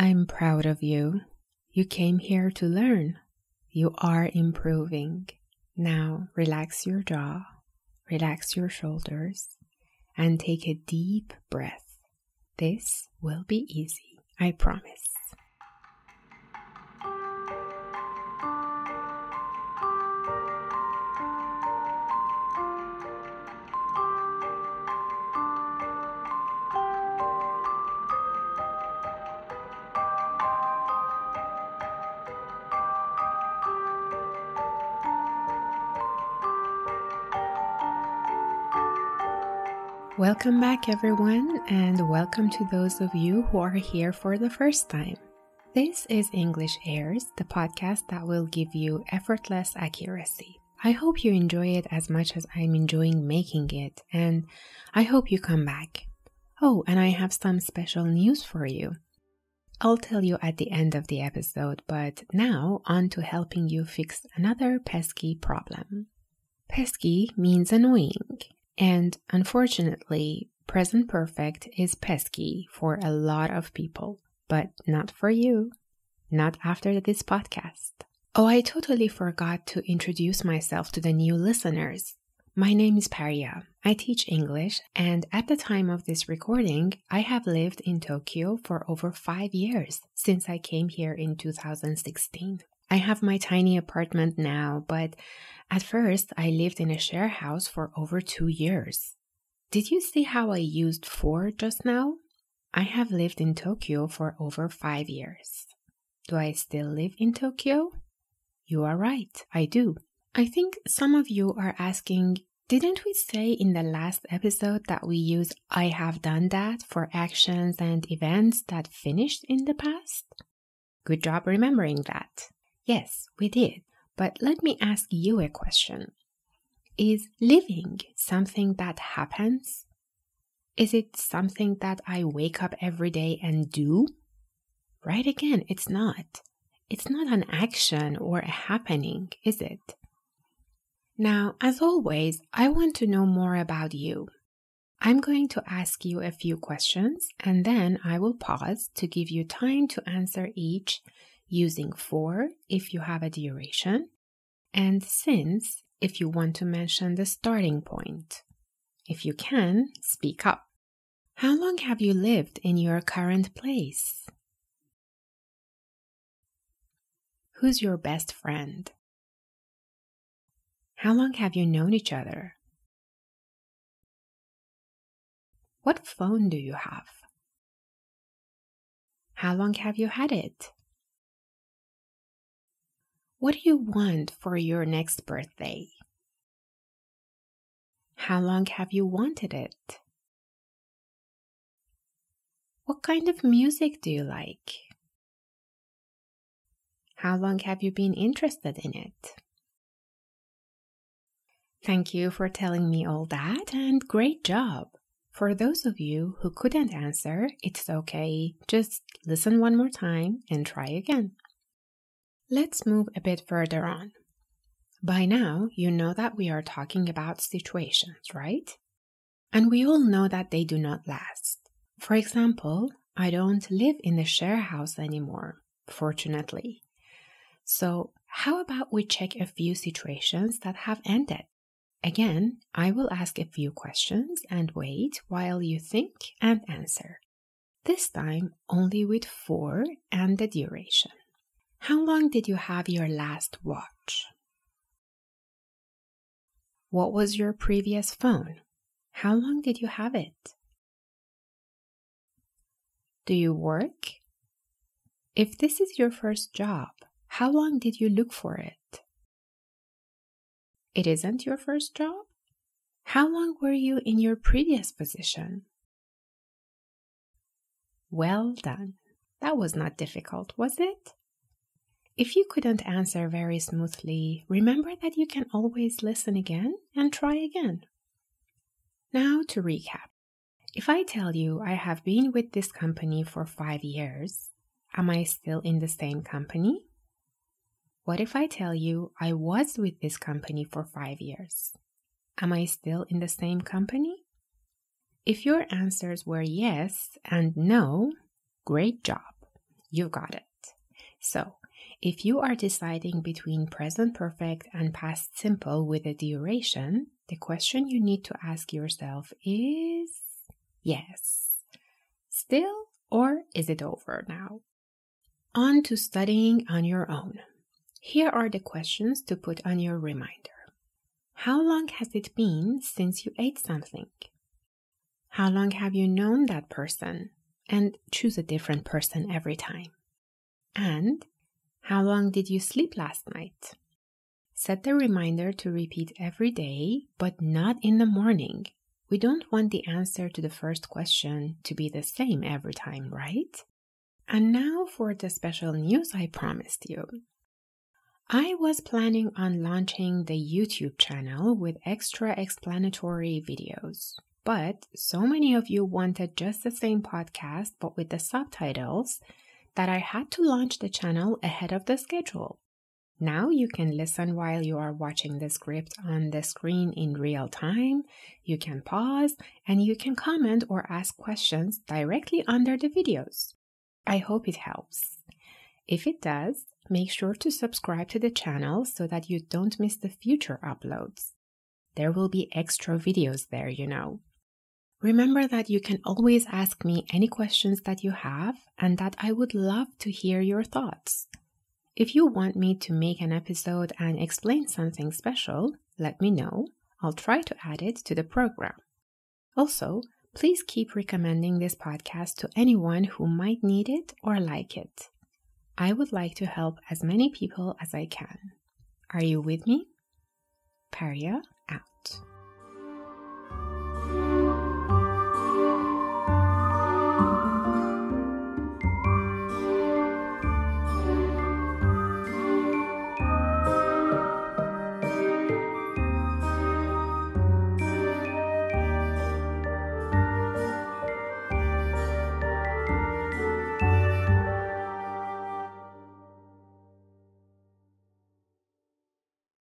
I'm proud of you. You came here to learn. You are improving. Now relax your jaw, relax your shoulders, and take a deep breath. This will be easy, I promise. Welcome back, everyone, and welcome to those of you who are here for the first time. This is English Airs, the podcast that will give you effortless accuracy. I hope you enjoy it as much as I'm enjoying making it, and I hope you come back. Oh, and I have some special news for you. I'll tell you at the end of the episode, but now on to helping you fix another pesky problem. Pesky means annoying, and unfortunately, present perfect is pesky for a lot of people, but not for you. Not after this podcast. Oh, I totally forgot to introduce myself to the new listeners. My name is Paria. I teach English, and at the time of this recording, I have lived in Tokyo for over five years since I came here in 2016. I have my tiny apartment now, but at first I lived in a share house for over two years. Did you see how I used for just now? I have lived in Tokyo for over five years. Do I still live in Tokyo? You are right, I do. I think some of you are asking, didn't we say in the last episode that we use I have done that for actions and events that finished in the past? Good job remembering that. Yes, we did. But let me ask you a question Is living something that happens? Is it something that I wake up every day and do? Right again, it's not. It's not an action or a happening, is it? Now, as always, I want to know more about you. I'm going to ask you a few questions and then I will pause to give you time to answer each using for if you have a duration, and since if you want to mention the starting point. If you can, speak up. How long have you lived in your current place? Who's your best friend? How long have you known each other? What phone do you have? How long have you had it? What do you want for your next birthday? How long have you wanted it? What kind of music do you like? How long have you been interested in it? Thank you for telling me all that and great job. For those of you who couldn't answer, it's okay. Just listen one more time and try again. Let's move a bit further on. By now, you know that we are talking about situations, right? And we all know that they do not last. For example, I don't live in the share house anymore, fortunately. So, how about we check a few situations that have ended? Again, I will ask a few questions and wait while you think and answer. This time only with for and the duration. How long did you have your last watch? What was your previous phone? How long did you have it? Do you work? If this is your first job, how long did you look for it? It isn't your first job? How long were you in your previous position? Well done. That was not difficult, was it? If you couldn't answer very smoothly, remember that you can always listen again and try again. Now to recap. If I tell you I have been with this company for five years, am I still in the same company? What if I tell you I was with this company for five years? Am I still in the same company? If your answers were yes and no, great job. you got it. So, if you are deciding between present perfect and past simple with a duration, the question you need to ask yourself is yes, still, or is it over now? On to studying on your own. Here are the questions to put on your reminder. How long has it been since you ate something? How long have you known that person? And choose a different person every time. And how long did you sleep last night? Set the reminder to repeat every day, but not in the morning. We don't want the answer to the first question to be the same every time, right? And now for the special news I promised you. I was planning on launching the YouTube channel with extra explanatory videos, but so many of you wanted just the same podcast but with the subtitles that I had to launch the channel ahead of the schedule. Now you can listen while you are watching the script on the screen in real time. You can pause and you can comment or ask questions directly under the videos. I hope it helps. If it does, make sure to subscribe to the channel so that you don't miss the future uploads. There will be extra videos there, you know. Remember that you can always ask me any questions that you have and that I would love to hear your thoughts. If you want me to make an episode and explain something special, let me know. I'll try to add it to the program. Also, please keep recommending this podcast to anyone who might need it or like it. I would like to help as many people as I can. Are you with me? Paria out.